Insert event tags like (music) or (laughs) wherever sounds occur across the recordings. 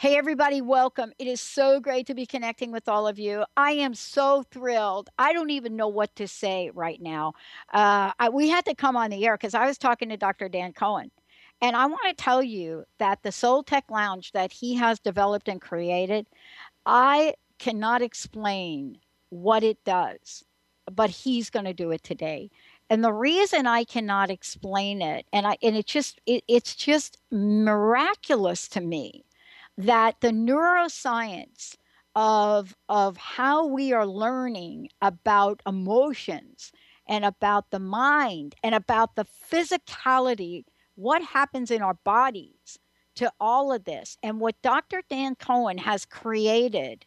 Hey, everybody, welcome. It is so great to be connecting with all of you. I am so thrilled. I don't even know what to say right now. Uh, I, we had to come on the air because I was talking to Dr. Dan Cohen. And I want to tell you that the Soul Tech Lounge that he has developed and created, I cannot explain what it does, but he's going to do it today. And the reason I cannot explain it, and I and it just it, it's just miraculous to me that the neuroscience of of how we are learning about emotions and about the mind and about the physicality what happens in our bodies to all of this and what Dr. Dan Cohen has created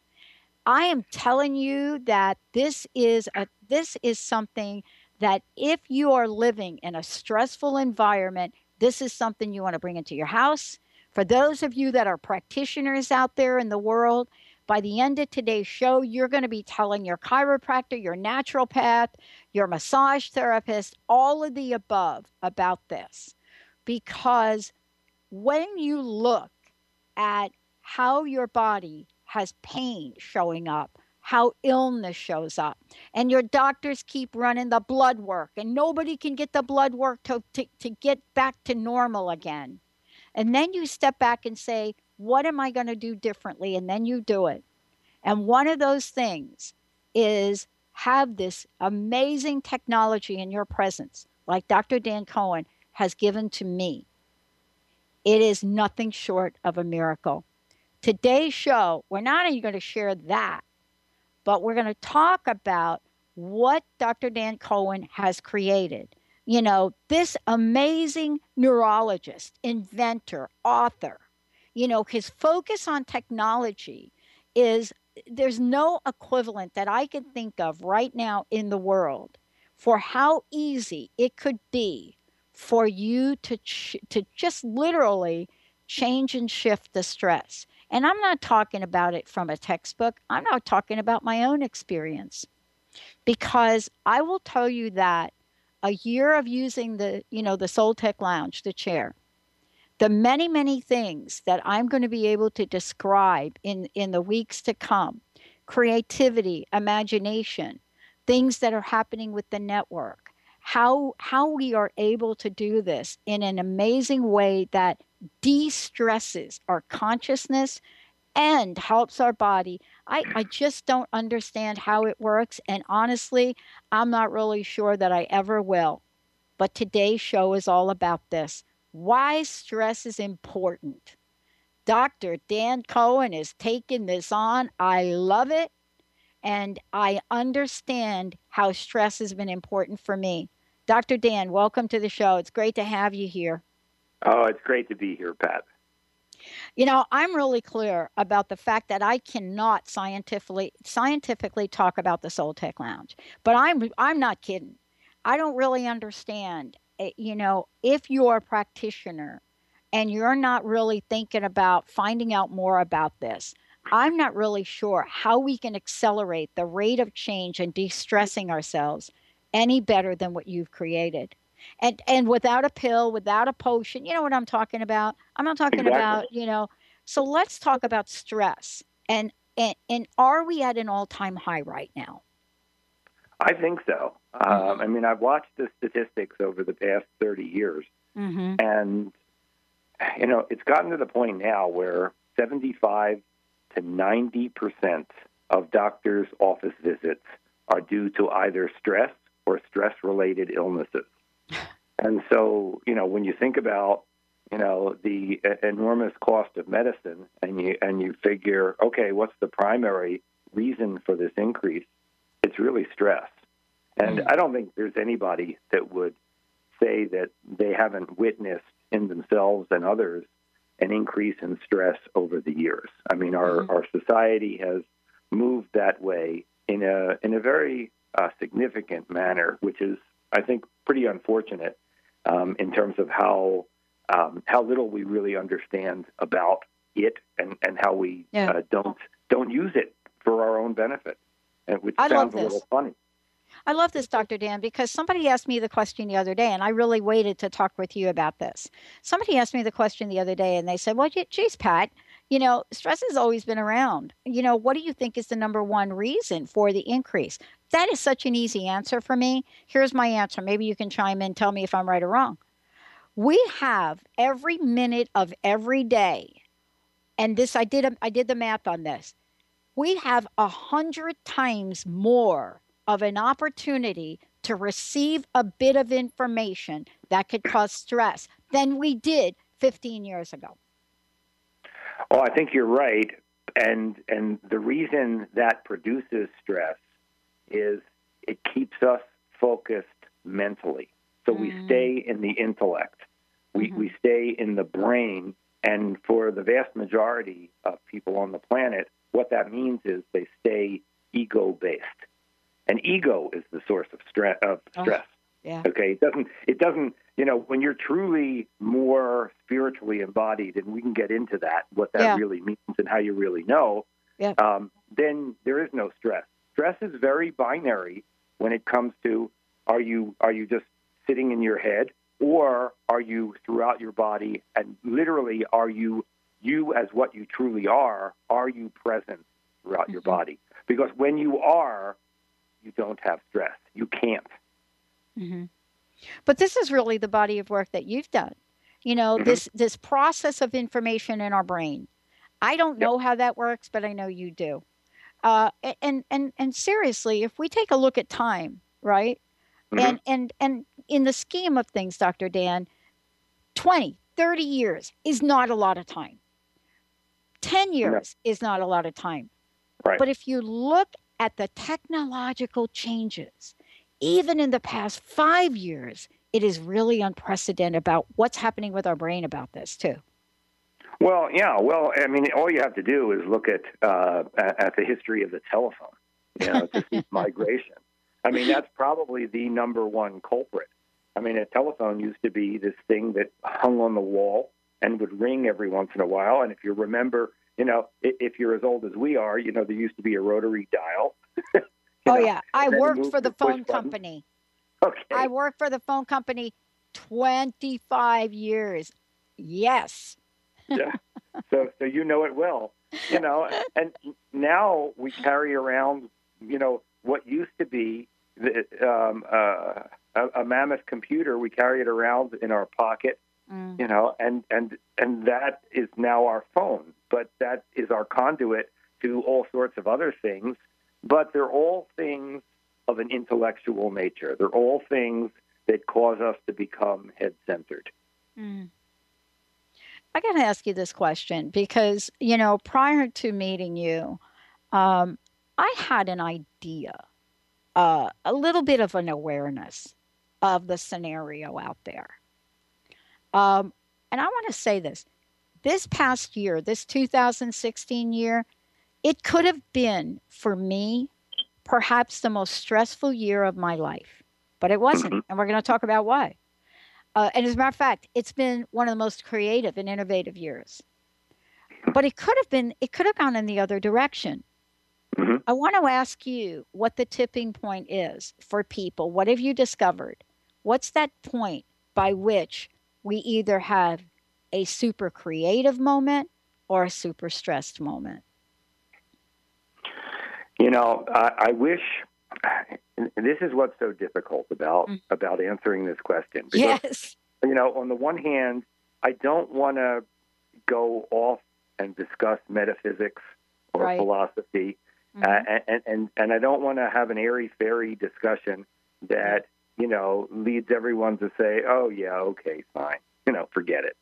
I am telling you that this is a this is something that if you are living in a stressful environment this is something you want to bring into your house for those of you that are practitioners out there in the world, by the end of today's show, you're going to be telling your chiropractor, your naturopath, your massage therapist, all of the above about this. Because when you look at how your body has pain showing up, how illness shows up, and your doctors keep running the blood work, and nobody can get the blood work to, to, to get back to normal again and then you step back and say, what am I going to do differently? And then you do it. And one of those things is have this amazing technology in your presence, like Dr. Dan Cohen has given to me. It is nothing short of a miracle. Today's show, we're not only going to share that, but we're going to talk about what Dr. Dan Cohen has created you know, this amazing neurologist, inventor, author, you know, his focus on technology is there's no equivalent that I can think of right now in the world for how easy it could be for you to ch- to just literally change and shift the stress. And I'm not talking about it from a textbook. I'm not talking about my own experience. Because I will tell you that a year of using the, you know, the Soul Tech Lounge, the chair, the many, many things that I'm going to be able to describe in, in the weeks to come creativity, imagination, things that are happening with the network, how, how we are able to do this in an amazing way that de stresses our consciousness and helps our body. I, I just don't understand how it works. And honestly, I'm not really sure that I ever will. But today's show is all about this why stress is important. Dr. Dan Cohen is taking this on. I love it. And I understand how stress has been important for me. Dr. Dan, welcome to the show. It's great to have you here. Oh, it's great to be here, Pat. You know, I'm really clear about the fact that I cannot scientifically scientifically talk about the Soul Tech Lounge, but I'm I'm not kidding. I don't really understand. Eh, you know, if you're a practitioner and you're not really thinking about finding out more about this, I'm not really sure how we can accelerate the rate of change and de-stressing ourselves any better than what you've created and and without a pill, without a potion. You know what I'm talking about? I'm not talking exactly. about, you know. So let's talk about stress. And and and are we at an all-time high right now? I think so. Mm-hmm. Um, I mean, I've watched the statistics over the past 30 years, mm-hmm. and you know, it's gotten to the point now where 75 to 90 percent of doctors' office visits are due to either stress or stress-related illnesses. And so, you know, when you think about, you know, the enormous cost of medicine, and you and you figure, okay, what's the primary reason for this increase? It's really stress. And mm-hmm. I don't think there's anybody that would say that they haven't witnessed in themselves and others an increase in stress over the years. I mean, our, mm-hmm. our society has moved that way in a in a very uh, significant manner, which is, I think, pretty unfortunate um, in terms of how um, how little we really understand about it and, and how we yeah. uh, don't don't use it for our own benefit, which I sounds a little funny. I love this, Dr. Dan, because somebody asked me the question the other day, and I really waited to talk with you about this. Somebody asked me the question the other day, and they said, Well, geez, Pat, you know, stress has always been around. You know, what do you think is the number one reason for the increase? That is such an easy answer for me. Here's my answer. Maybe you can chime in, tell me if I'm right or wrong. We have every minute of every day, and this I did um, I did the math on this. We have a hundred times more of an opportunity to receive a bit of information that could cause stress than we did 15 years ago. Oh, I think you're right. And and the reason that produces stress is it keeps us focused mentally. So mm. we stay in the intellect. We mm-hmm. we stay in the brain and for the vast majority of people on the planet, what that means is they stay ego based. And ego is the source of stress. Of oh, stress. Oh, yeah. Okay. It doesn't. It doesn't. You know, when you're truly more spiritually embodied, and we can get into that, what that yeah. really means, and how you really know. Yeah. Um, then there is no stress. Stress is very binary when it comes to are you are you just sitting in your head, or are you throughout your body, and literally are you you as what you truly are? Are you present throughout mm-hmm. your body? Because when you are, you don't have stress. You can't. Mm-hmm. But this is really the body of work that you've done. You know, mm-hmm. this this process of information in our brain. I don't know how that works, but I know you do. Uh, and and and seriously, if we take a look at time, right? Mm-hmm. And and and in the scheme of things, Dr. Dan, 20, 30 years is not a lot of time. 10 years no. is not a lot of time. Right. But if you look at the technological changes, even in the past five years, it is really unprecedented about what's happening with our brain about this too. Well, yeah. Well, I mean, all you have to do is look at uh, at the history of the telephone, you know, to see (laughs) migration. I mean, that's probably the number one culprit. I mean, a telephone used to be this thing that hung on the wall and would ring every once in a while. And if you remember you know, if you're as old as we are, you know, there used to be a rotary dial. (laughs) oh know, yeah, I worked for the phone company. Okay. I worked for the phone company 25 years. Yes. Yeah. So so you know it well. You know, and now we carry around, you know, what used to be the, um, uh, a, a mammoth computer. We carry it around in our pocket Mm. You know, and and and that is now our phone, but that is our conduit to all sorts of other things. But they're all things of an intellectual nature. They're all things that cause us to become head centered. Mm. I got to ask you this question because, you know, prior to meeting you, um, I had an idea, uh, a little bit of an awareness of the scenario out there. Um, and I want to say this this past year, this 2016 year, it could have been for me perhaps the most stressful year of my life, but it wasn't. Mm-hmm. And we're going to talk about why. Uh, and as a matter of fact, it's been one of the most creative and innovative years. But it could have been, it could have gone in the other direction. Mm-hmm. I want to ask you what the tipping point is for people. What have you discovered? What's that point by which we either have a super creative moment or a super stressed moment. You know, I, I wish. This is what's so difficult about mm. about answering this question. Because, yes. You know, on the one hand, I don't want to go off and discuss metaphysics or right. philosophy, mm-hmm. uh, and, and and I don't want to have an airy fairy discussion that you know, leads everyone to say, "Oh yeah, okay, fine, you know, forget it,"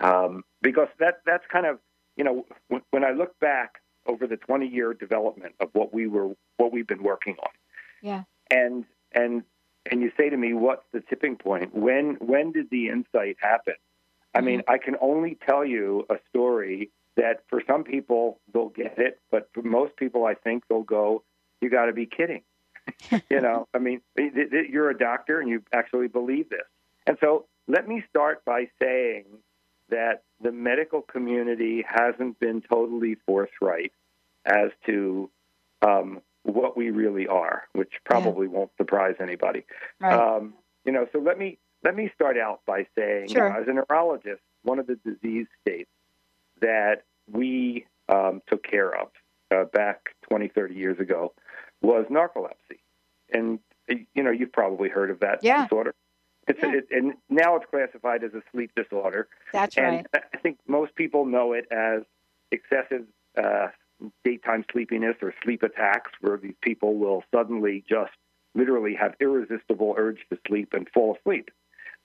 um, because that that's kind of, you know, when, when I look back over the 20 year development of what we were what we've been working on, Yeah. and and and you say to me, "What's the tipping point? When when did the insight happen?" I mean, mm-hmm. I can only tell you a story that for some people they'll get it, but for most people, I think they'll go, "You got to be kidding." (laughs) you know, I mean, th- th- you're a doctor and you actually believe this. And so let me start by saying that the medical community hasn't been totally forthright as to um, what we really are, which probably won't surprise anybody. Right. Um, you know, so let me let me start out by saying, Sure. you know, as a neurologist, one of the disease states that we um, took care of uh, back 20, 30 years ago was narcolepsy, and you know, you've probably heard of that Yeah. disorder. It's Yeah. it, and now it's classified as a sleep disorder, That's and right. I think most people know it as excessive uh, daytime sleepiness or sleep attacks, where these people will suddenly just literally have irresistible urge to sleep and fall asleep.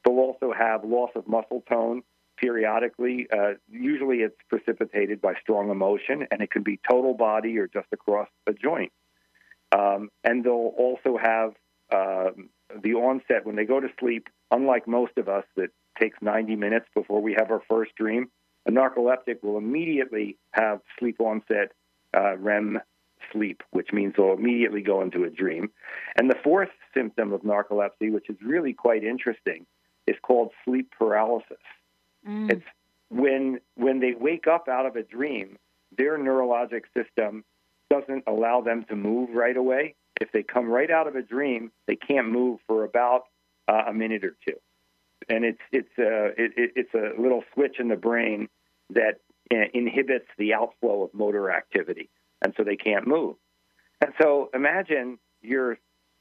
They'll also have loss of muscle tone periodically. Uh, usually, it's precipitated by strong emotion, and it can be total body or just across a joint. Um, and they'll also have um, the onset when they go to sleep. Unlike most of us, that takes 90 minutes before we have our first dream. A narcoleptic will immediately have sleep onset uh, REM sleep, which means they'll immediately go into a dream. And the fourth symptom of narcolepsy, which is really quite interesting, is called sleep paralysis. Mm. It's when when they wake up out of a dream, their neurologic system doesn't allow them to move right away. If they come right out of a dream, they can't move for about uh, a minute or two, and it's it's a it, it, it's a little switch in the brain that uh, inhibits the outflow of motor activity, and so they can't move. And so imagine you're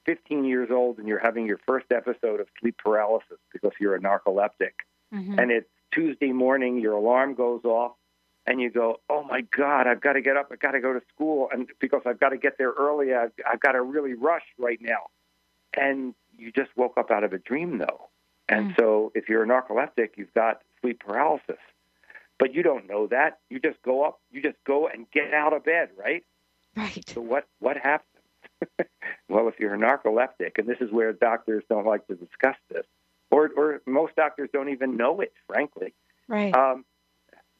15 years old and you're having your first episode of sleep paralysis because you're a narcoleptic Mhm. and it's Tuesday morning, your alarm goes off, and you go, "Oh my God, I've got to get up, I've got to go to school, and because I've got to get there early, I've, I've got to really rush right now." And you just woke up out of a dream, though, and Mm. so if you're a narcoleptic, you've got sleep paralysis, but you don't know that. You just go up, you just go and get out of bed, right? Right. So what what happens? (laughs) well, if you're a narcoleptic, and this is where doctors don't like to discuss this, or or most doctors don't even know it, frankly. Right. Um,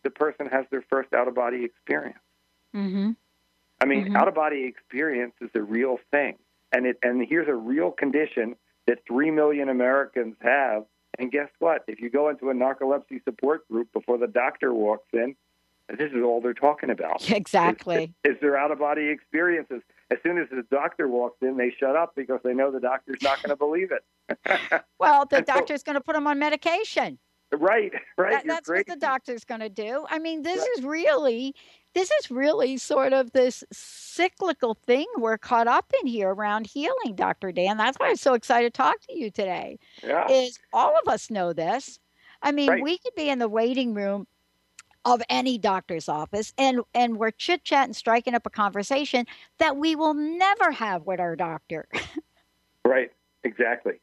the person has their first out of body experience. mm-hmm. I mean, Mhm. out of body experience is a real thing, and it and here's a real condition that three million Americans have. And guess what? If you go into a narcolepsy support group before the doctor walks in, this is all they're talking about. (laughs) Exactly. is their out of body experiences. As soon as the doctor walks in, they shut up because they know the doctor's not going to believe it. (laughs) Well, the And so- doctor's going to put them on medication. Right, right. That- that's crazy. what the doctor's going to do. I mean, this Right. is really, this is really sort of this cyclical thing we're caught up in here around healing, Dr. Dan. That's why I'm so excited to talk to you today. Yeah, Is all of us know this. I mean, Right. we could be in the waiting room of any doctor's office and and we're chit chatting, striking up a conversation that we will never have with our doctor. (laughs) right. Exactly,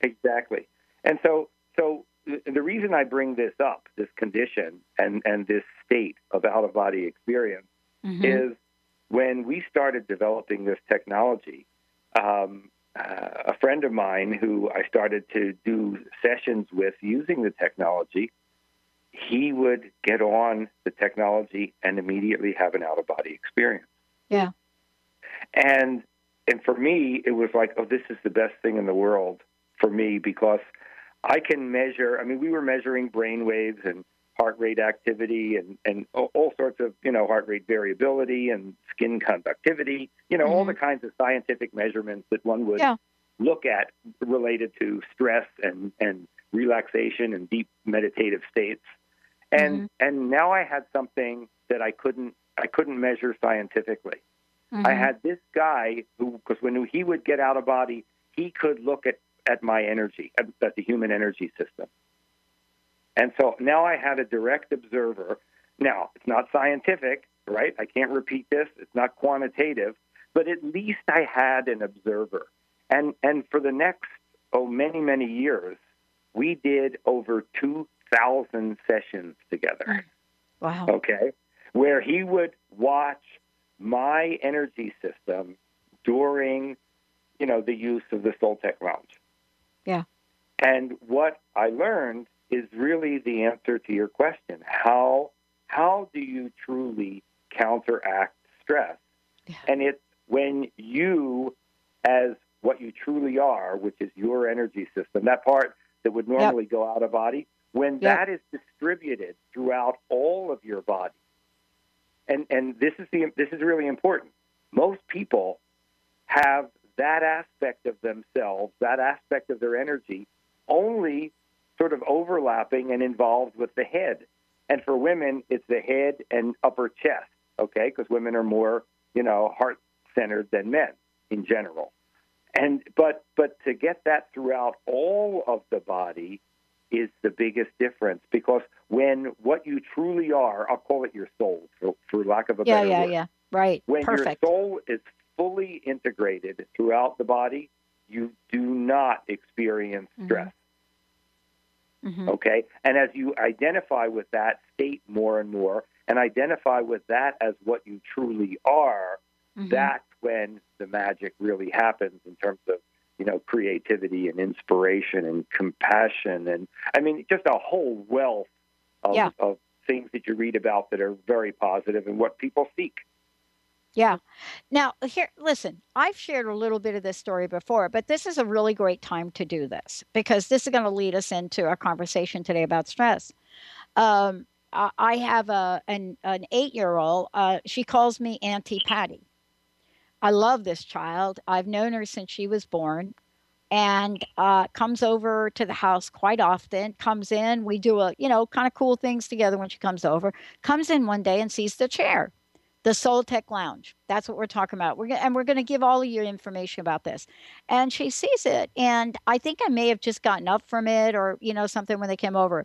exactly. And so, so the reason I bring this up, this condition and and this state of out of body experience, Mhm. is when we started developing this technology. Um, uh, a friend of mine who I started to do sessions with using the technology, he would get on the technology and immediately have an out of body experience. Yeah. And and for me, it was like, oh, this is the best thing in the world for me because I can measure. I mean, we were measuring brain waves and heart rate activity and, and all sorts of, you know, heart rate variability and skin conductivity, you know, all the kinds of scientific measurements that one would Yeah. look at related to stress and, and relaxation and deep meditative states. And and now I had something that I couldn't I couldn't measure scientifically. I Mhm. had this guy who, because when he would get out of body, he could look at, at my energy, at, the human energy system. And so now I had a direct observer. Now, it's not scientific, right? I can't repeat this. It's not quantitative, but at least I had an observer. And, and for the next oh many many years, we did over two thousand sessions together. Mm. Wow. Okay, where he would watch my energy system during, you know, the use of the Soltech Lounge. Yeah. And what I learned is really the answer to your question. How how do you truly counteract stress? Yeah. And it's when you, as what you truly are, which is your energy system, that part that would normally go out of body, when Yep. that is distributed throughout all of your body. And and this is the this is really important. Most people have that aspect of themselves, that aspect of their energy, only sort of overlapping and involved with the head. And for women, it's the head and upper chest, okay? Because women are more, you know, heart centered than men in general. And but but to get that throughout all of the body is the biggest difference because when what you truly are, I'll call it your soul for, for lack of a Yeah, better yeah, word. yeah. Right. When Perfect. your soul is fully integrated throughout the body, you do not experience Mhm. stress. Mhm. Okay? And as you identify with that state more and more and identify with that as what you truly are, Mhm. that's when the magic really happens in terms of you know creativity and inspiration and compassion and I mean just a whole wealth of, Yeah. of things that you read about that are very positive and what people seek. Yeah. Now, here, listen, I've shared a little bit of this story before, but this is a really great time to do this because this is going to lead us into our conversation today about stress. Um, I, have a an, an eight year old. Uh, she calls me Auntie Patty. I love this child. I've known her since she was born and uh, comes over to the house quite often. Comes in, we do a, you know, kind of cool things together when she comes over. Comes in one day and sees the chair the Soul Tech Lounge. That's what we're talking about. We're and we're going to give all of you information about this. And she sees it, and I think I may have just gotten up from it, or you know something when they came over.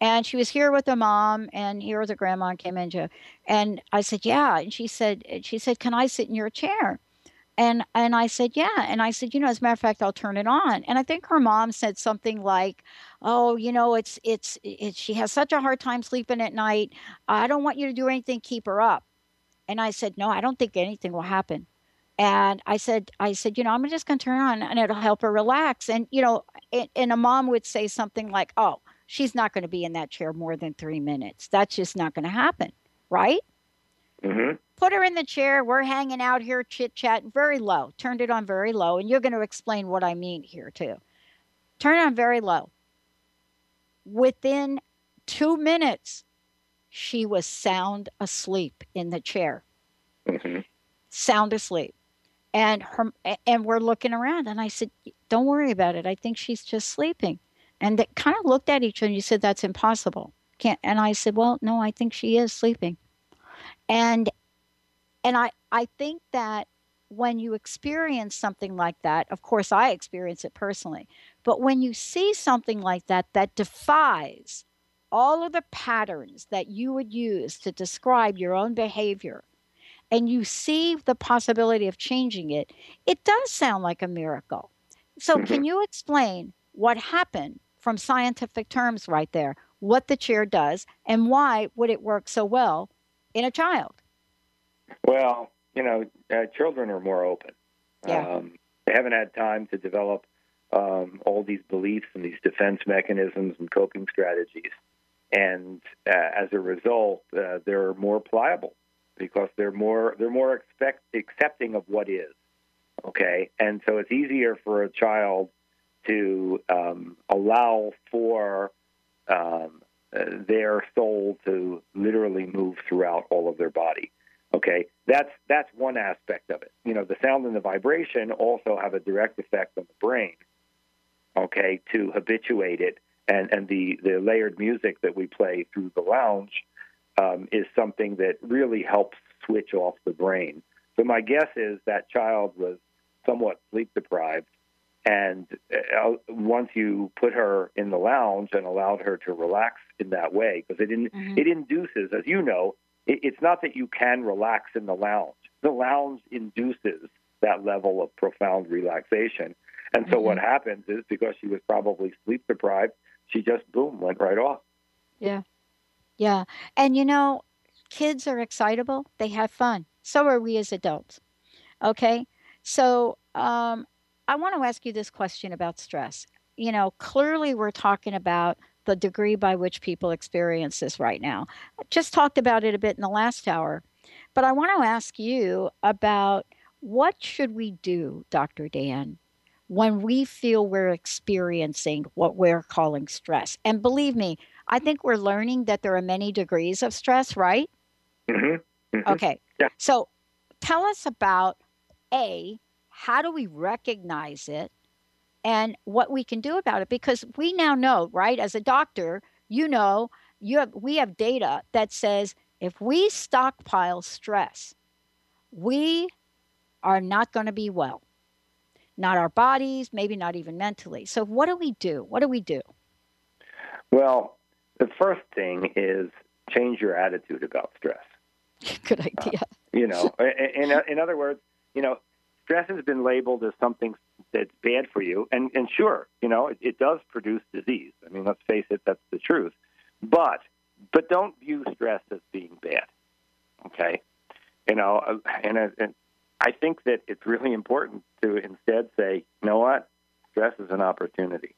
And she was here with her mom, and here was her grandma and came in. And I said, "Yeah." And she said, "She said, can I sit in your chair?" And and I said, "Yeah." And I said, "You know, as a matter of fact, I'll turn it on." And I think her mom said something like, "Oh, you know, it's it's it's she has such a hard time sleeping at night. I don't want you to do anything, keep her up." And I said, "No, I don't think anything will happen." And I said, "I said, you know, I'm just going to turn on, and it'll help her relax." And you know, and, and a mom would say something like, "Oh, she's not going to be in that chair more than three minutes. That's just not going to happen, right?" hmm Put her in the chair. We're hanging out here, chit chat, very low. Turned it on very low, and you're going to explain what I mean here too. Turn it on very low. Within two minutes, she was sound asleep in the chair. Hmm sound asleep. And her and we're looking around and i said don't worry about it. I think she's just sleeping. And they kind of looked at each other and you said that's impossible. Can't and i said well no i think she is sleeping. And and i i think that when you experience something like that of course i experience it personally but when you see something like that that defies all of the patterns that you would use to describe your own behavior and you see the possibility of changing it, it does sound like a miracle. So, Mhm. can you explain what happened from scientific terms right there, what the chair does, and why would it work so well in a child? Well, you know, uh, children are more open. Yeah. Um, they haven't had time to develop um, all these beliefs and these defense mechanisms and coping strategies. And uh, as a result, uh, they're more pliable because they're more they're more expect, accepting of what is. Okay, and so it's easier for a child to um, allow for um, their soul to literally move throughout all of their body. Okay, that's that's one aspect of it. You know, the sound and the vibration also have a direct effect on the brain. Okay, to habituate it, and and the the layered music that we play through the lounge um, is something that really helps switch off the brain. So my guess is that child was somewhat sleep deprived, and uh, once you put her in the lounge and allowed her to relax in that way, because it in, Mhm. it induces, as you know, it, it's not that you can relax in the lounge. The lounge induces that level of profound relaxation. And so Mhm. what happens is because she was probably sleep deprived, she just boom went right off. Yeah. Yeah. And you know, kids are excitable, they have fun. So are we as adults. Okay. So um, I want to ask you this question about stress. You know, clearly we're talking about the degree by which people experience this right now. I just talked about it a bit in the last hour, but I want to ask you about what should we do, Dr. Dan, when we feel we're experiencing what we're calling stress? And believe me, I think we're learning that there are many degrees of stress, right? hmm Okay. Yeah. So tell us about A, how do we recognize it and what we can do about it? Because we now know, right? As a doctor, you know, you have we have data that says if we stockpile stress, we are not going to be well. Not our bodies, maybe not even mentally. So what do we do? What do we do? Well, the first thing is change your attitude about stress. (laughs) Good idea. You know, in, in, in other words, you know, stress has been labeled as something that's bad for you. And, and sure, you know, it, it does produce disease. I mean, let's face it, that's the truth. But, but don't view stress as being bad. Okay. You know, uh, and, uh, and I think that it's really important to instead say, you know what? Stress is an opportunity.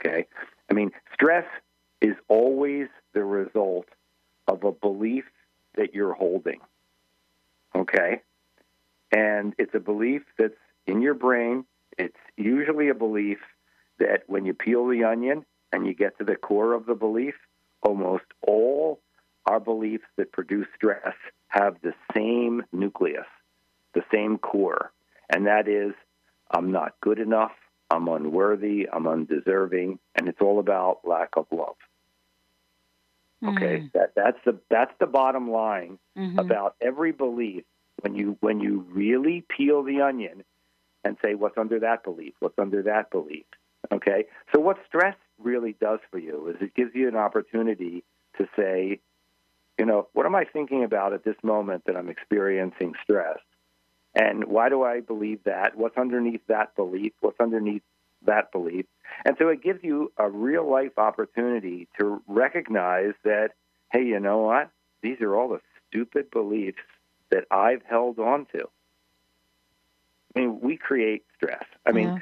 Okay. I mean, stress is always the result of a belief that you're holding. Okay? And it's a belief that's in your brain. It's usually a belief that when you peel the onion and you get to the core of the belief, almost all our beliefs that produce stress have the same nucleus, the same core. And that is, I'm not good enough, I'm unworthy, I'm undeserving, and it's all about lack of love. Okay, Mm, that that's the that's the bottom line mhm. about every belief. When you when you really peel the onion and say what's under that belief, what's under that belief. Okay, so what stress really does for you is it gives you an opportunity to say, you know, what am I thinking about at this moment that I'm experiencing stress, and why do I believe that? What's underneath that belief? What's underneath that belief? And so it gives you a real life opportunity to recognize that, hey, you know what? These are all the stupid beliefs that I've held on to. I mean, we create stress. I mean, Yeah.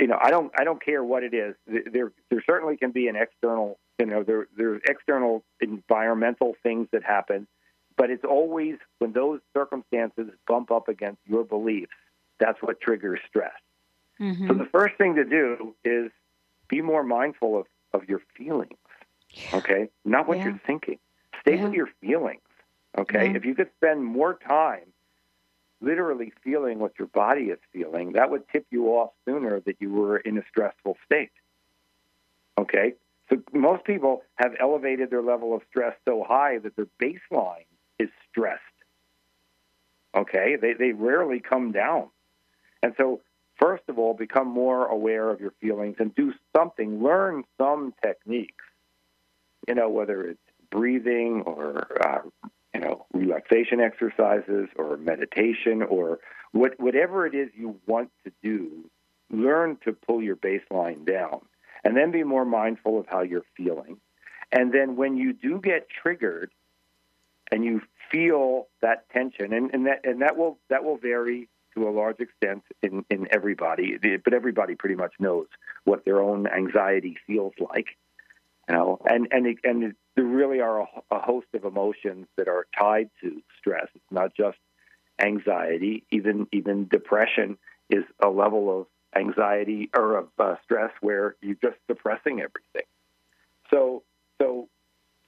you know, I don't, I don't care what it is. There, there certainly can be an external, you know, there, there's external environmental things that happen, but it's always when those circumstances bump up against your beliefs, that's what triggers stress. So Mhm. the first thing to do is be more mindful of, of your feelings, okay? Not what Yeah. you're thinking. Stay with your feelings, okay? Yeah. If you could spend more time literally feeling what your body is feeling, that would tip you off sooner that you were in a stressful state, okay? So most people have elevated their level of stress so high that their baseline is stressed, okay? They, they rarely come down. And so first of all, become more aware of your feelings and do something. Learn some techniques. You know, whether it's breathing or uh, you know relaxation exercises or meditation or what, whatever it is you want to do. Learn to pull your baseline down, and then be more mindful of how you're feeling. And then when you do get triggered, and you feel that tension, and, and that and that will that will vary to a large extent in, in everybody, but everybody pretty much knows what their own anxiety feels like, you know. And and it, and it, there really are a, a host of emotions that are tied to stress. It's not just anxiety. Even even depression is a level of anxiety or of uh, stress where you're just suppressing everything. So so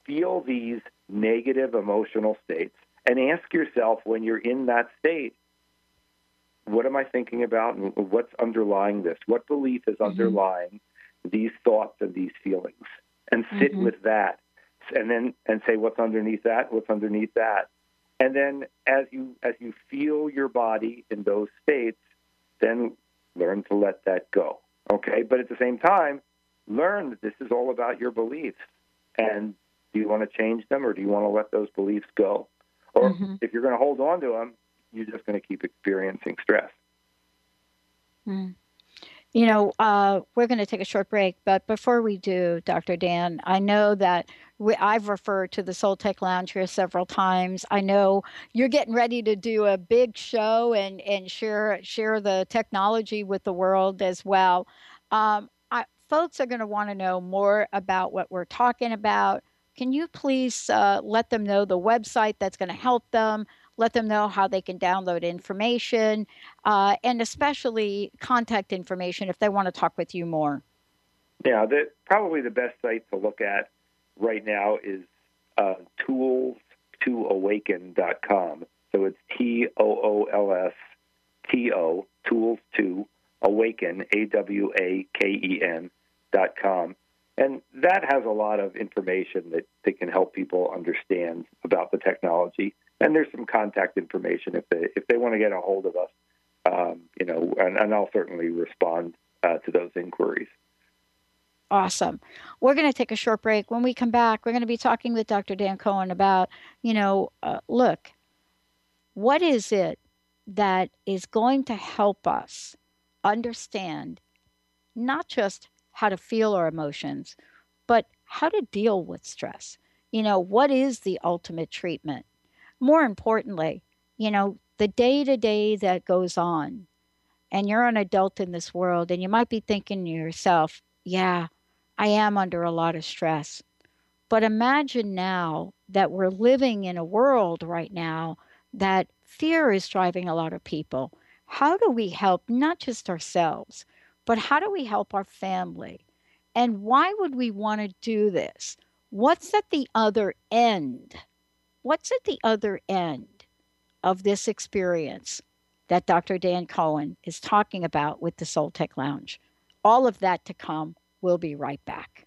feel these negative emotional states and ask yourself when you're in that state what am I thinking about and what's underlying this? What belief is Mhm. underlying these thoughts and these feelings? And sit Mhm. with that. And then and say what's underneath that, what's underneath that. And then as you as you feel your body in those states, then learn to let that go. Okay? But at the same time, learn that this is all about your beliefs. And do you want to change them or do you want to let those beliefs go? Or Mhm. if you're going to hold on to them, you're just going to keep experiencing stress. Mm. You know, uh, we're going to take a short break, but before we do, Dr. Dan, I know that we, I've referred to the Soul Tech Lounge here several times. I know you're getting ready to do a big show and and share share the technology with the world as well. Um, I, folks are going to want to know more about what we're talking about. Can you please uh, let them know the website that's going to help them? let them know how they can download information, uh, and especially contact information if they want to talk with you more. Yeah, the, probably the best site to look at right now is uh, tools2awaken.com. So it's T O O L S T O, tools to awaken, A W A K E N dot com. And that has a lot of information that, that can help people understand about the technology and there's some contact information if they if they want to get a hold of us. Um, you know, and, and, I'll certainly respond uh, to those inquiries. Awesome. We're going to take a short break. When we come back, we're going to be talking with Dr. Dan Cohen about, you know, uh, look, what is it that is going to help us understand not just how to feel our emotions, but how to deal with stress? You know, what is the ultimate treatment? more importantly, you know, the day to day that goes on, and you're an adult in this world, and you might be thinking to yourself, yeah, I am under a lot of stress. But imagine now that we're living in a world right now that fear is driving a lot of people. How do we help not just ourselves, but how do we help our family? And why would we want to do this? What's at the other end? what's at the other end of this experience that Dr. Dan Cohen is talking about with the Soul Tech Lounge? All of that to come. We'll be right back.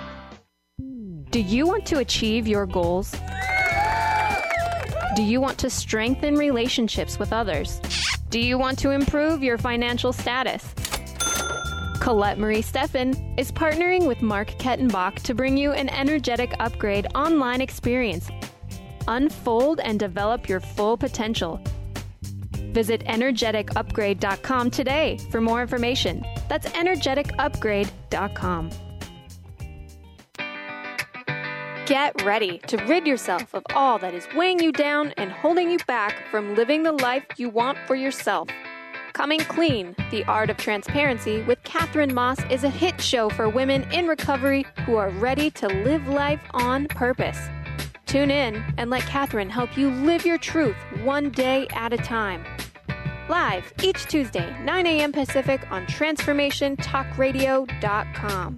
Do you want to achieve your goals? Do you want to strengthen relationships with others? Do you want to improve your financial status? Colette Marie Steffen is partnering with Mark Kettenbach to bring you an energetic upgrade online experience. Unfold and develop your full potential. Visit energeticupgrade.com today for more information. That's energeticupgrade.com. Get ready to rid yourself of all that is weighing you down and holding you back from living the life you want for yourself. Coming Clean, The Art of Transparency with Catherine Moss is a hit show for women in recovery who are ready to live life on purpose. Tune in and let Catherine help you live your truth one day at a time. Live each Tuesday, 9 a.m. Pacific on TransformationTalkRadio.com.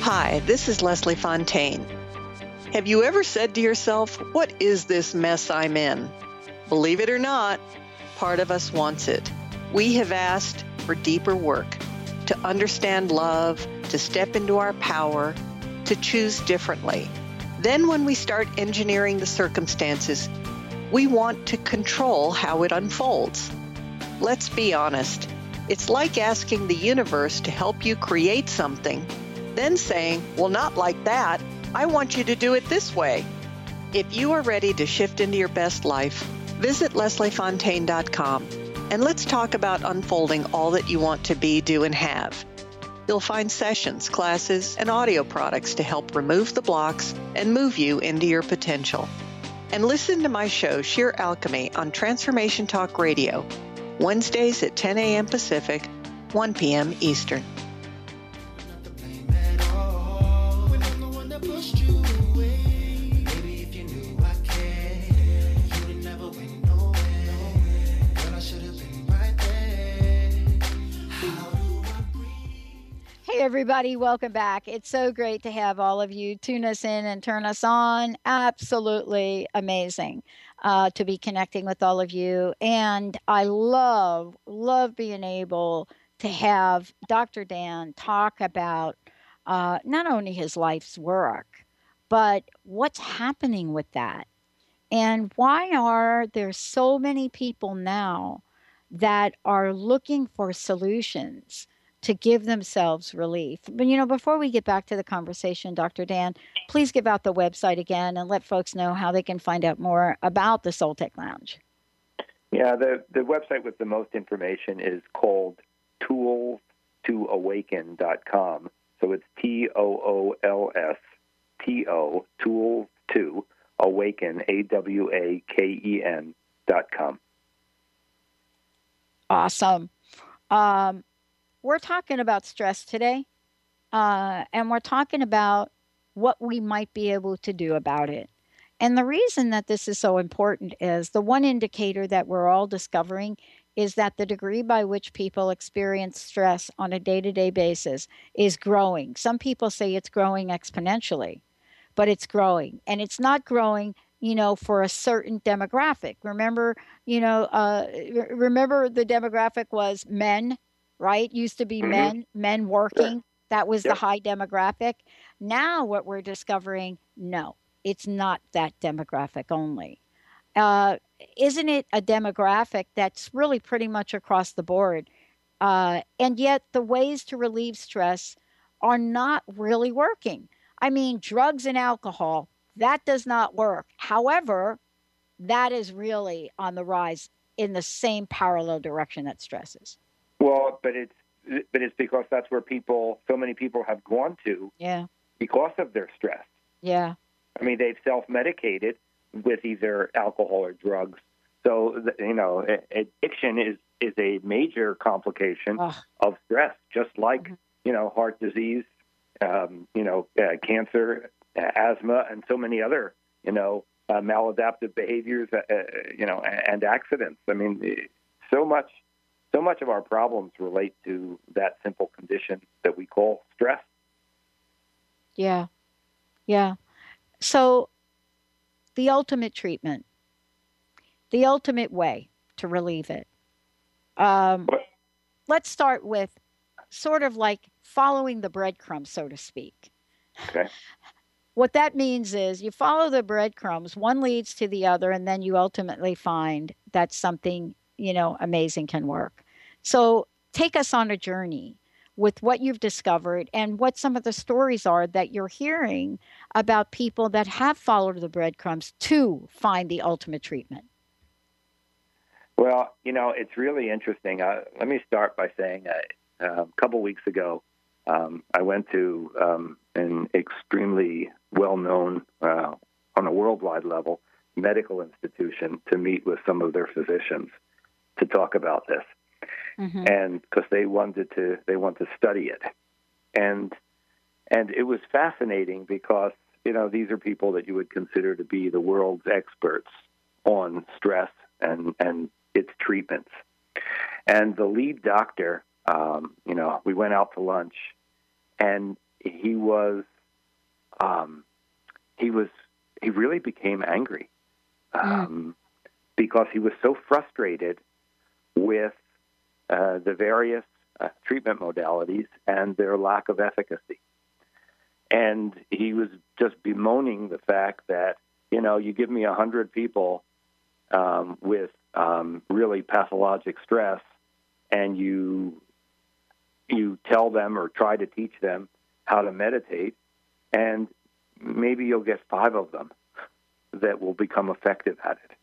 Hi, this is Leslie Fontaine. Have you ever said to yourself, What is this mess I'm in? Believe it or not, part of us wants it. We have asked for deeper work, to understand love, to step into our power, to choose differently. Then, when we start engineering the circumstances, we want to control how it unfolds. Let's be honest. It's like asking the universe to help you create something then saying, Well, not like that. I want you to do it this way. If you are ready to shift into your best life, visit lesliefontaine.com and let's talk about unfolding all that you want to be, do, and have. You'll find sessions, classes, and audio products to help remove the blocks and move you into your potential. And listen to my show, Sheer Alchemy, on Transformation Talk Radio, Wednesdays at 10 a.m. Pacific, 1 p.m. Eastern. Everybody, welcome back. It's so great to have all of you tune us in and turn us on. Absolutely amazing uh, to be connecting with all of you. And I love, love being able to have Dr. Dan talk about uh, not only his life's work, but what's happening with that. And why are there so many people now that are looking for solutions? to give themselves relief. But you know, before we get back to the conversation, Dr. Dan, please give out the website again and let folks know how they can find out more about the Soul Tech Lounge. Yeah, the the website with the most information is called tools2awaken.com. So it's T O O L S T O tools to awaken A W A K E N dot com. Awesome. Um, we're talking about stress today, uh, and we're talking about what we might be able to do about it. And the reason that this is so important is the one indicator that we're all discovering is that the degree by which people experience stress on a day to day basis is growing. Some people say it's growing exponentially, but it's growing. And it's not growing, you know, for a certain demographic. Remember, you know, uh, remember the demographic was men right? Used to be mm-hmm. men, men working. That was the high demographic. Now, what we're discovering, no, it's not that demographic only. Uh, isn't it a demographic that's really pretty much across the board? Uh, and yet, the ways to relieve stress are not really working. I mean, drugs and alcohol, that does not work. However, that is really on the rise in the same parallel direction that stress is. Well, but it's but it's because that's where people, so many people have gone to. Yeah. Because of their stress. Yeah. I mean, they've self-medicated with either alcohol or drugs. So you know, addiction is is a major complication of stress, just like mm-hmm. you know heart disease, um, you know, uh, cancer, uh, asthma, and so many other you know uh, maladaptive behaviors, uh, uh, you know, and accidents. I mean, so much so much of our problems relate to that simple condition that we call stress. Yeah. Yeah. So, the ultimate treatment, the ultimate way to relieve it. Um, let's start with sort of like following the breadcrumbs, so to speak. Okay. What that means is you follow the breadcrumbs, one leads to the other, and then you ultimately find that something you know, amazing can work. So take us on a journey with what you've discovered and what some of the stories are that you're hearing about people that have followed the breadcrumbs to find the ultimate treatment. Well, you know, it's really interesting. Uh, let me start by saying uh, a couple weeks ago, um, I went to um, an extremely well known, uh, on a worldwide level, medical institution to meet with some of their physicians to talk about this, mm-hmm. and because they wanted to they want to study it, and and it was fascinating because you know these are people that you would consider to be the world's experts on stress and and its treatments, and the lead doctor, um, you know, we went out to lunch, and he was um, he was he really became angry um, mm. because he was so frustrated with uh, the various uh, treatment modalities and their lack of efficacy. And he was just bemoaning the fact that, you know, you give me a 100 people um, with um, really pathologic stress and you you tell them or try to teach them how to meditate, and maybe you'll get five of them that will become effective at it.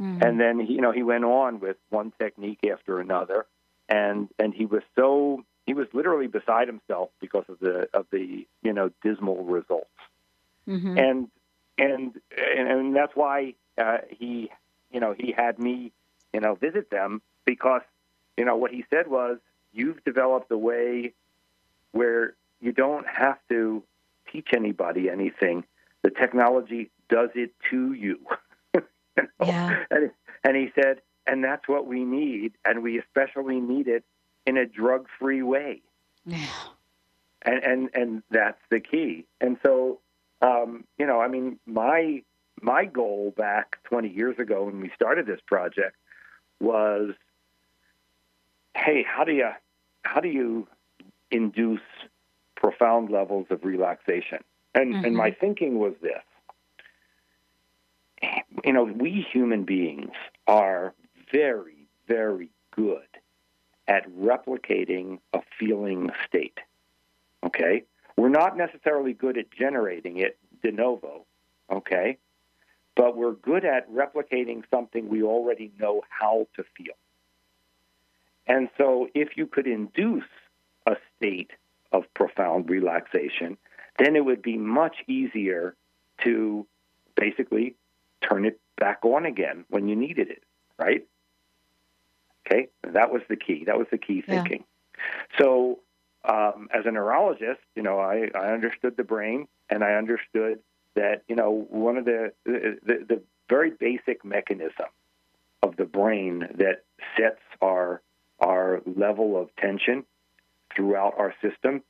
Mm-hmm. And then he, you know he went on with one technique after another, and and he was so he was literally beside himself because of the of the you know dismal results, mm-hmm. and and and, and that's why uh, he you know he had me you know visit them because you know what he said was you've developed a way where you don't have to teach anybody anything. The technology does it to you. you (laughs) know? Yeah. And, and he said, and that's what we need, and we especially need it in a drug-free way. Yeah. And and and that's the key. And so, um, you know, I mean, my my goal back 20 years ago when we started this project was, hey, how do you how do you induce profound levels of relaxation? And mm-hmm. and my thinking was this. You know, we human beings are very, very good at replicating a feeling state. Okay? We're not necessarily good at generating it de novo, okay? But we're good at replicating something we already know how to feel. And so if you could induce a state of profound relaxation, then it would be much easier to basically turn it back on again when you needed it, right? Okay, that was the key. That was the key thinking. Yeah. So, um, as a neurologist, you know, I, I understood the brain, and I understood that you know one of the the, the, the very basic mechanism of the brain that sets our our level of tension throughout our system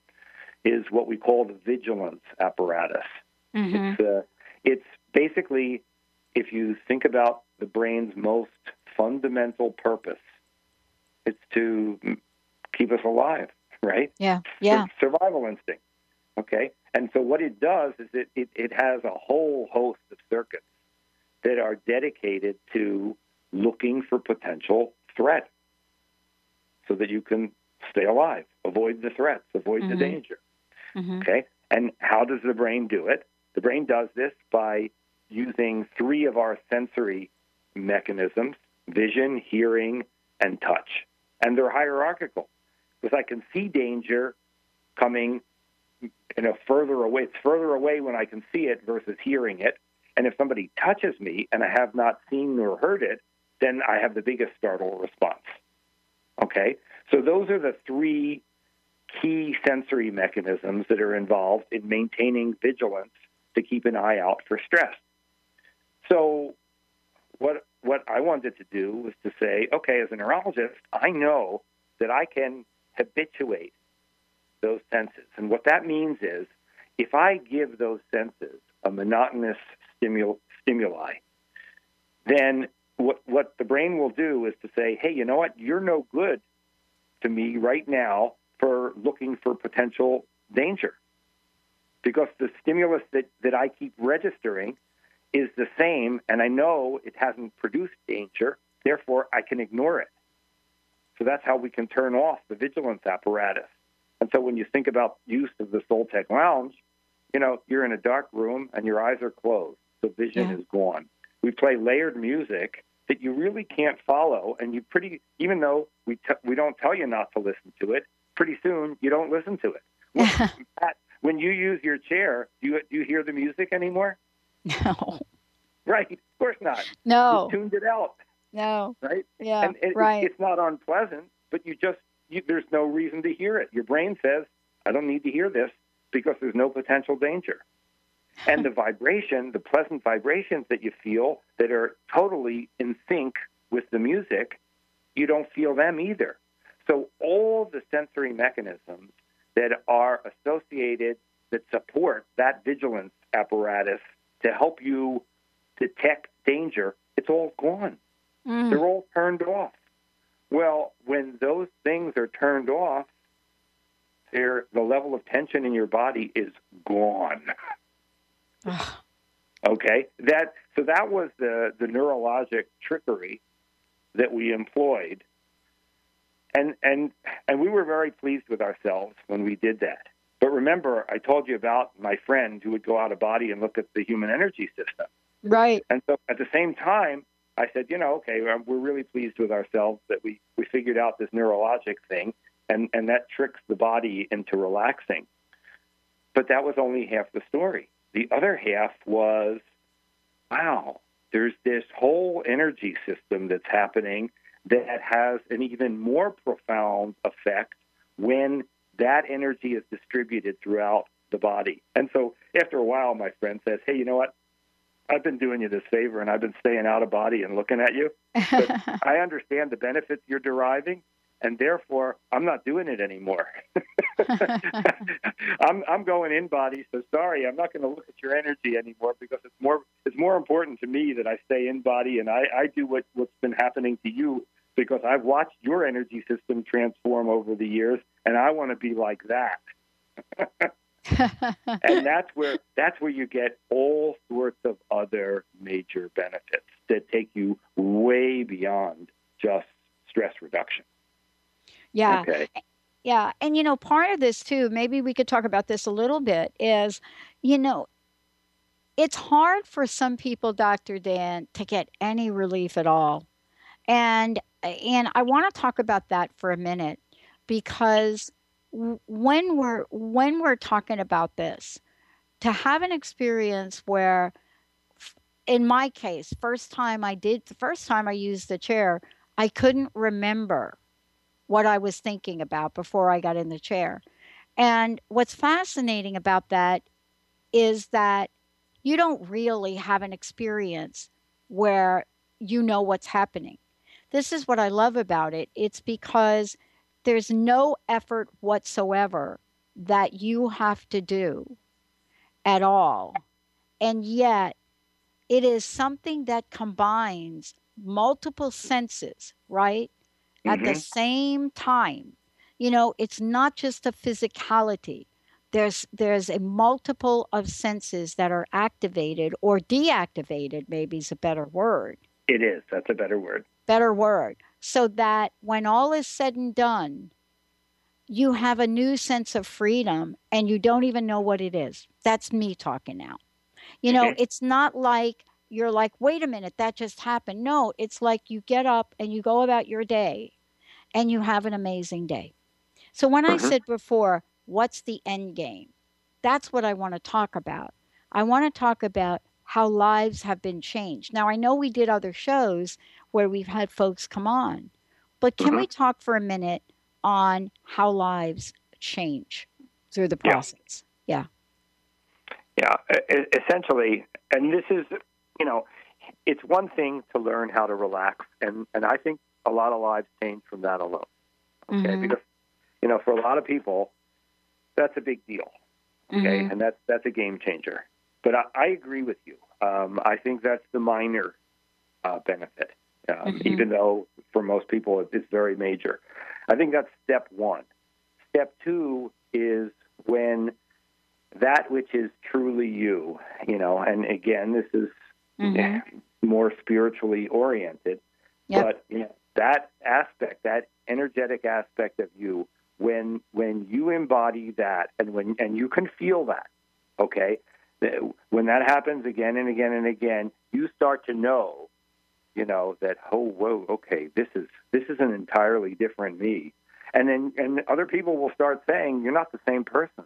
is what we call the vigilance apparatus. Mm-hmm. It's, uh, it's basically, if you think about the brain's most fundamental purpose, it's to keep us alive, right? Yeah, yeah. survival instinct. Okay, and so what it does is it, it, it has a whole host of circuits that are dedicated to looking for potential threat so that you can stay alive, avoid the threats, avoid mm-hmm. the danger. Mm-hmm. Okay? And how does the brain do it? The brain does this by using three of our sensory mechanisms vision, hearing, and touch. And they're hierarchical because I can see danger coming you know further away it's further away when i can see it versus hearing it and if somebody touches me and i have not seen nor heard it then i have the biggest startle response okay so those are the three key sensory mechanisms that are involved in maintaining vigilance to keep an eye out for stress. So, what what I wanted to do was to say, okay, as a neurologist, I know that I can habituate those senses, and what that means is, if I give those senses a monotonous stimul- stimuli, then what what the brain will do is to say, hey, you know what, you're no good to me right now for looking for potential danger. Because the stimulus that, that I keep registering is the same, and I know it hasn't produced danger, therefore I can ignore it. So that's how we can turn off the vigilance apparatus. And so when you think about use of the Soltec Lounge, you know, you're in a dark room and your eyes are closed, so vision yeah. is gone. We play layered music that you really can't follow, and you pretty even though we t- we don't tell you not to listen to it, pretty soon you don't listen to it. (laughs) When, when you use your chair, do you do you hear the music anymore? No. Right, of course not. No. You tuned it out. No. Right. Yeah. And it, right. It's not unpleasant, but you just you, there's no reason to hear it. Your brain says, "I don't need to hear this because there's no potential danger." And the vibration, the pleasant vibrations that you feel that are totally in sync with the music, you don't feel them either. So all the sensory mechanisms that are associated that support that vigilance apparatus to help you detect danger, it's all gone. Mm. They're all turned off. Well, when those things are turned off, the level of tension in your body is gone. (laughs) okay, that so that was the the neurologic trickery that we employed, and and and we were very pleased with ourselves when we did that. But remember, I told you about my friend who would go out of body and look at the human energy system. Right. And so at the same time, I said, you know, okay, we're really pleased with ourselves that we, we figured out this neurologic thing, and, and that tricks the body into relaxing. But that was only half the story. The other half was, wow, there's this whole energy system that's happening that has an even more profound effect when that energy is distributed throughout the body. And so after a while, my friend says, hey, you know what? I've been doing you this favor and I've been staying out of body and looking at you. (laughs) I understand the benefits you're deriving, and therefore I'm not doing it anymore. (laughs) I'm I'm going in body, so sorry, I'm not going to look at your energy anymore because it's more it's more important to me that I stay in body and I, I do what, what's been happening to you because I've watched your energy system transform over the years and I want to be like that. (laughs) and that's where that's where you get all sorts of other major benefits that take you way beyond just stress reduction. Yeah. Okay. Yeah. And, you know, part of this, too, maybe we could talk about this a little bit, is, you know, it's hard for some people, Dr. Dan, to get any relief at all. And and I want to talk about that for a minute because when we're when we're talking about this, to have an experience where in my case, first time I did the first time I used the chair, I couldn't remember what I was thinking about before I got in the chair. And what's fascinating about that is that you don't really have an experience where you know what's happening. This is what I love about it. It's because there's no effort whatsoever that you have to do at all. And yet, it is something that combines multiple senses, right? At the Mhm. same time. You know, it's not just a physicality. There's there's a multiple of senses that are activated or deactivated, maybe is a better word. It is. That's a better word. Better word. So that when all is said and done, you have a new sense of freedom and you don't even know what it is. That's me talking now. You know, Mhm. it's not like you're like, wait a minute, that just happened. No, it's like you get up and you go about your day and you have an amazing day. So when I Mhm. said before, what's the end game? That's what I want to talk about. I want to talk about how lives have been changed. Now, I know we did other shows where we've had folks come on, but can we talk for a minute on how lives change through the process? Yeah. Yeah, e- essentially, and this is, you know, it's one thing to learn how to relax, and and I think a lot of lives change from that alone. Okay, Mhm. because you know, for a lot of people, that's a big deal. Okay, Mhm. and that's that's a game changer. But I, I agree with you. Um, I think that's the minor uh, benefit, um, Mhm. even though for most people it's very major. I think that's step one. Step two is when that which is truly you, you know, and again, this is Mhm. more spiritually oriented, Yep. but you know, that aspect, that energetic aspect of you, when when you embody that, and when and you can feel that, okay, when that happens again and again and again, you start to know, you know, that oh whoa, okay, this is this is an entirely different me, and then and other people will start saying you're not the same person,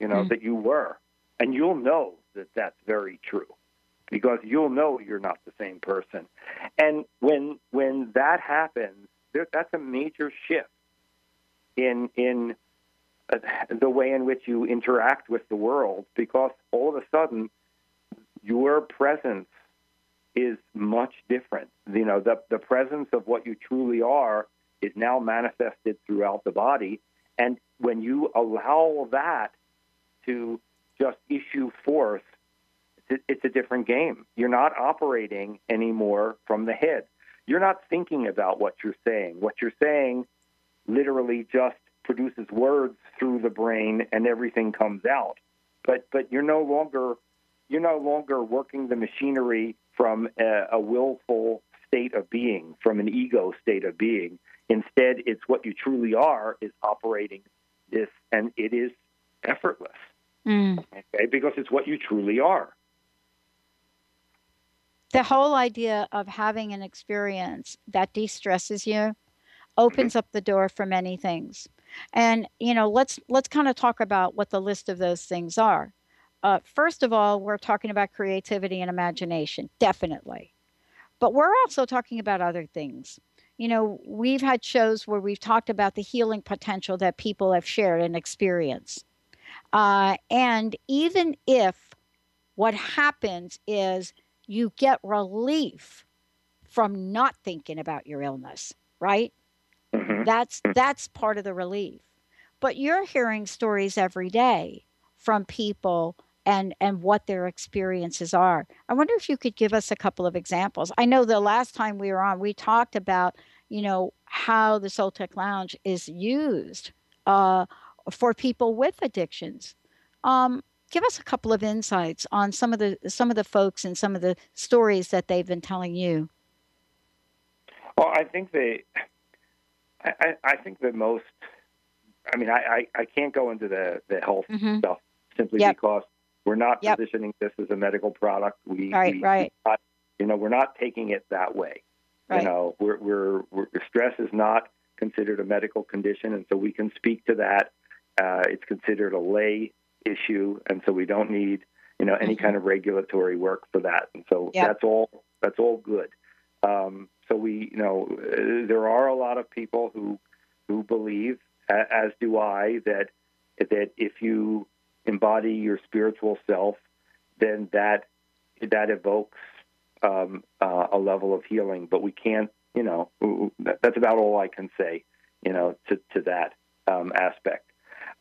you know, Mm. that you were, and you'll know that that's very true because you'll know you're not the same person. And when when that happens, there, that's a major shift in in uh, the way in which you interact with the world because all of a sudden your presence is much different. You know, the the presence of what you truly are is now manifested throughout the body And when you allow that to just issue forth, it's a, different game. You're not operating anymore from the head. You're not thinking about what you're saying. What you're saying literally just produces words through the brain and everything comes out. But but you're no longer you're no longer working the machinery from a, a willful state of being, from an ego state of being. Instead, it's what you truly are is operating this, and it is effortless. Mm. Okay, because it's what you truly are. The whole idea of having an experience that de-stresses you opens up the door for many things. And you know, let's let's kind of talk about what the list of those things are. Uh, first of all, we're talking about creativity and imagination, definitely. But we're also talking about other things. You know, we've had shows where we've talked about the healing potential that people have shared and experienced. Uh, and even if what happens is you get relief from not thinking about your illness, right? Mm-hmm. That's that's part of the relief. But you're hearing stories every day from people and and what their experiences are. I wonder if you could give us a couple of examples. I know the last time we were on, we talked about you know how the Soul Tech Lounge is used uh, for people with addictions. Um, give us a couple of insights on some of the some of the folks and some of the stories that they've been telling you. Well, I think they, I, I think the most. I mean, I, I, I can't go into the, the health Mhm. stuff simply Yep. because we're not Yep. positioning this as a medical product. We, Right, we, right. we're not- you know, we're not taking it that way. Right. You know, we're, we're, we're stress is not considered a medical condition, and so we can speak to that. Uh, it's considered a lay issue, and so we don't need you know any Mhm. kind of regulatory work for that. And so Yep. that's all that's all good. Um, so we, you know, uh, there are a lot of people who who believe, as do I, that that if you embody your spiritual self, then that that evokes um, uh, a level of healing. But we can't, you know, that's about all I can say, you know, to to that um, aspect.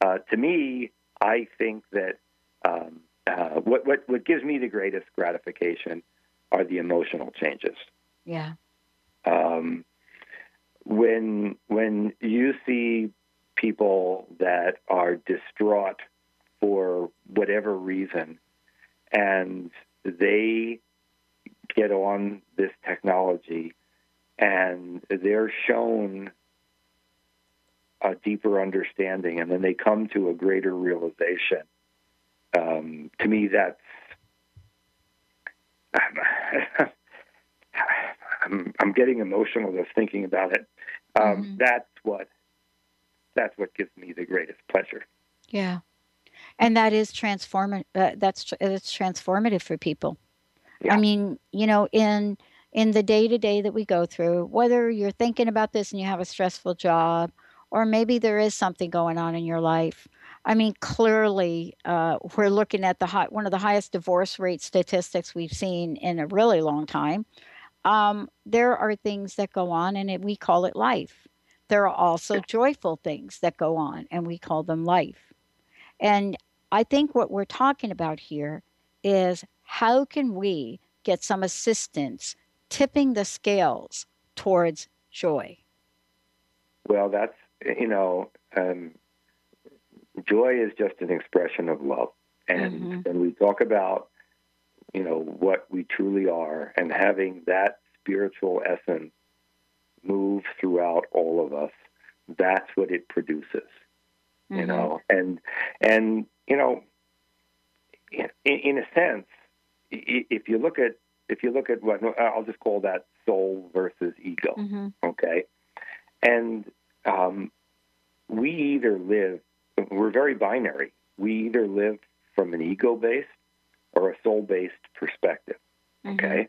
Uh, to me, I think that um, uh, what, what what gives me the greatest gratification are the emotional changes. Yeah. Um, when when you see people that are distraught for whatever reason, and they get on this technology, and they're shown a deeper understanding, and then they come to a greater realization. Um, to me, that's (laughs) I'm, I'm getting emotional just thinking about it. Um, Mhm. That's what that's what gives me the greatest pleasure. Yeah. And that is transformative. Uh, that's it's transformative for people. Yeah. I mean, you know, in in the day to day that we go through, whether you're thinking about this and you have a stressful job, or maybe there is something going on in your life. I mean, clearly, uh, we're looking at the high, one of the highest divorce rate statistics we've seen in a really long time. Um, there are things that go on, and it, we call it life. There are also joyful things that go on, and we call them life. And I think what we're talking about here is how can we get some assistance tipping the scales towards joy? Well, that's you know, um, joy is just an expression of love, and Mhm. when we talk about you know what we truly are, and having that spiritual essence move throughout all of us, that's what it produces. you Mhm. know and and you know in, in a sense if you look at if you look at what I'll just call that soul versus ego Mhm. okay and um, we either live we're very binary. We either live from an ego based or a soul based perspective okay?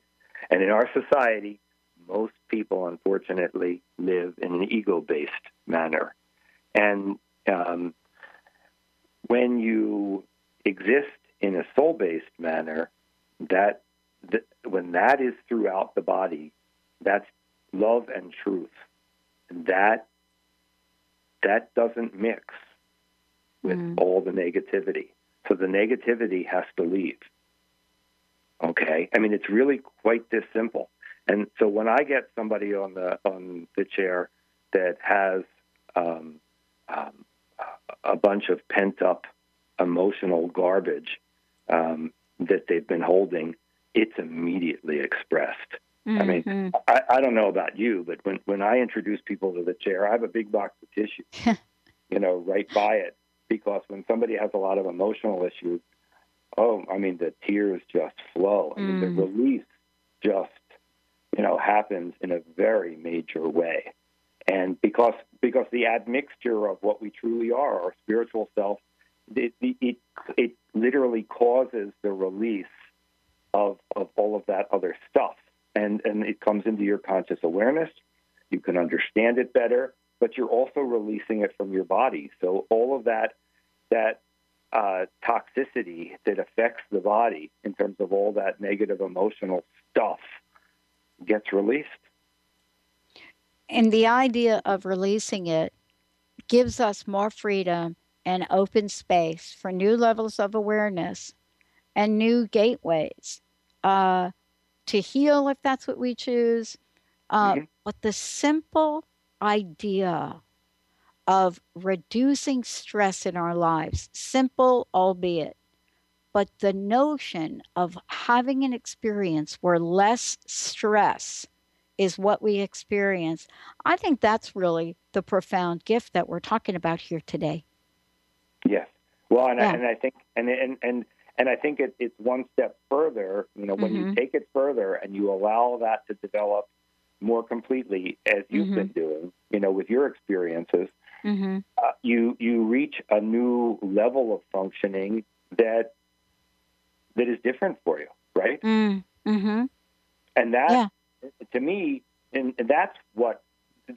And in our society most people unfortunately live in an ego based manner. And um, when you exist in a soul based manner, that, that when that is throughout the body, that's love and truth. That that doesn't mix with Mm. all the negativity. So the negativity has to leave. Okay, I mean it's really quite this simple. And so when I get somebody on the on the chair that has um, um, a bunch of pent up emotional garbage um, that they've been holding, it's immediately expressed. I mean, Mhm. I, I don't know about you, but when, when I introduce people to the chair, I have a big box of tissue, (laughs) you know, right by it. Because when somebody has a lot of emotional issues, oh, I mean, the tears just flow. I mean, Mm. the release just, you know, happens in a very major way. And because because the admixture of what we truly are, our spiritual self, it it it, it literally causes the release of of all of that other stuff, and and it comes into your conscious awareness. You can understand it better, but you're also releasing it from your body. So all of that that uh, toxicity that affects the body in terms of all that negative emotional stuff gets released. And the idea of releasing it gives us more freedom and open space for new levels of awareness and new gateways uh, to heal if that's what we choose. Uh, Mhm. But the simple idea of reducing stress in our lives, simple albeit, but the notion of having an experience where less stress is what we experience, I think that's really the profound gift that we're talking about here today. Yes. Well, and, Yeah. I, and I think and and and and I think it, it's one step further. You know, when you Mhm. take it further and you allow that to develop more completely, as you've Mhm. been doing, you know, with your experiences, Mm-hmm. uh, you you reach a new level of functioning that that is different for you, right? Mm-hmm. And that, Yeah. to me, and, that's what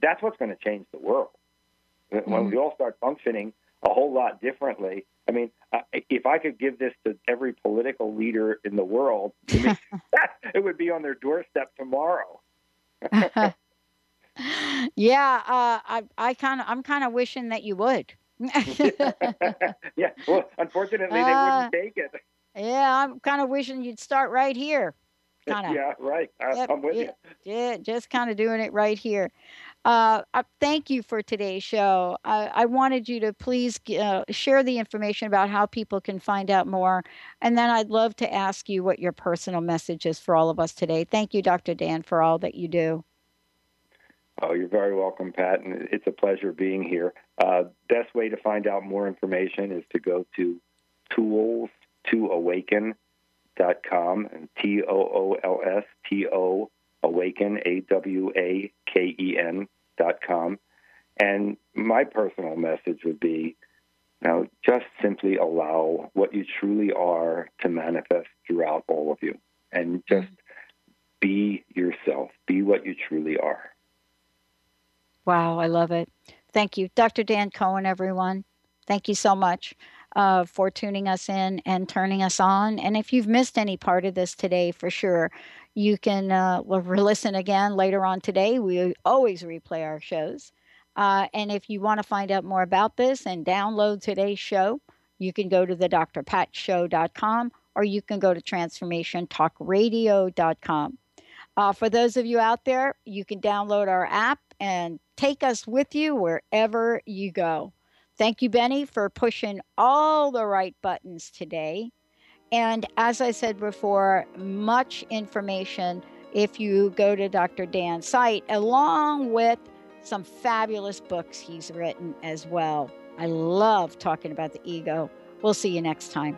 that's what's going to change the world when we all start functioning a whole lot differently. I mean, uh, if I could give this to every political leader in the world, I mean, (laughs) (laughs) it would be on their doorstep tomorrow. (laughs) yeah, uh, I I kind of I'm kind of wishing that you would. yeah. Well, unfortunately, they Uh, wouldn't take it. yeah, I'm kind of wishing you'd start right here. Kind of. Yeah. Right. I, Yep, I'm with yeah, yeah, just kind of doing it right here. Uh, thank you for today's show. I, I wanted you to please uh, share the information about how people can find out more. And then I'd love to ask you what your personal message is for all of us today. Thank you, Dr. Dan, for all that you do. Oh, you're very welcome, Pat, and it's a pleasure being here. Uh, best way to find out more information is to go to tools to awaken and T O O L S T O awaken A W A K E N dot com. And my personal message would be you know, just simply allow what you truly are to manifest throughout all of you. And just be yourself. Be what you truly are. Wow, I love it. Thank you, Dr. Dan Cohen, everyone. Thank you so much uh, for tuning us in and turning us on. And if you've missed any part of this today, for sure, you can uh, listen again later on today. We always replay our shows. Uh, and if you want to find out more about this and download today's show, you can go to the drpatshow.com or you can go to transformationtalkradio.com. Uh, for those of you out there, you can download our app and take us with you wherever you go. Thank you, Benny, for pushing all the right buttons today. And as I said before, much information if you go to Dr. Dan's site, along with some fabulous books he's written as well. I love talking about the ego. We'll see you next time.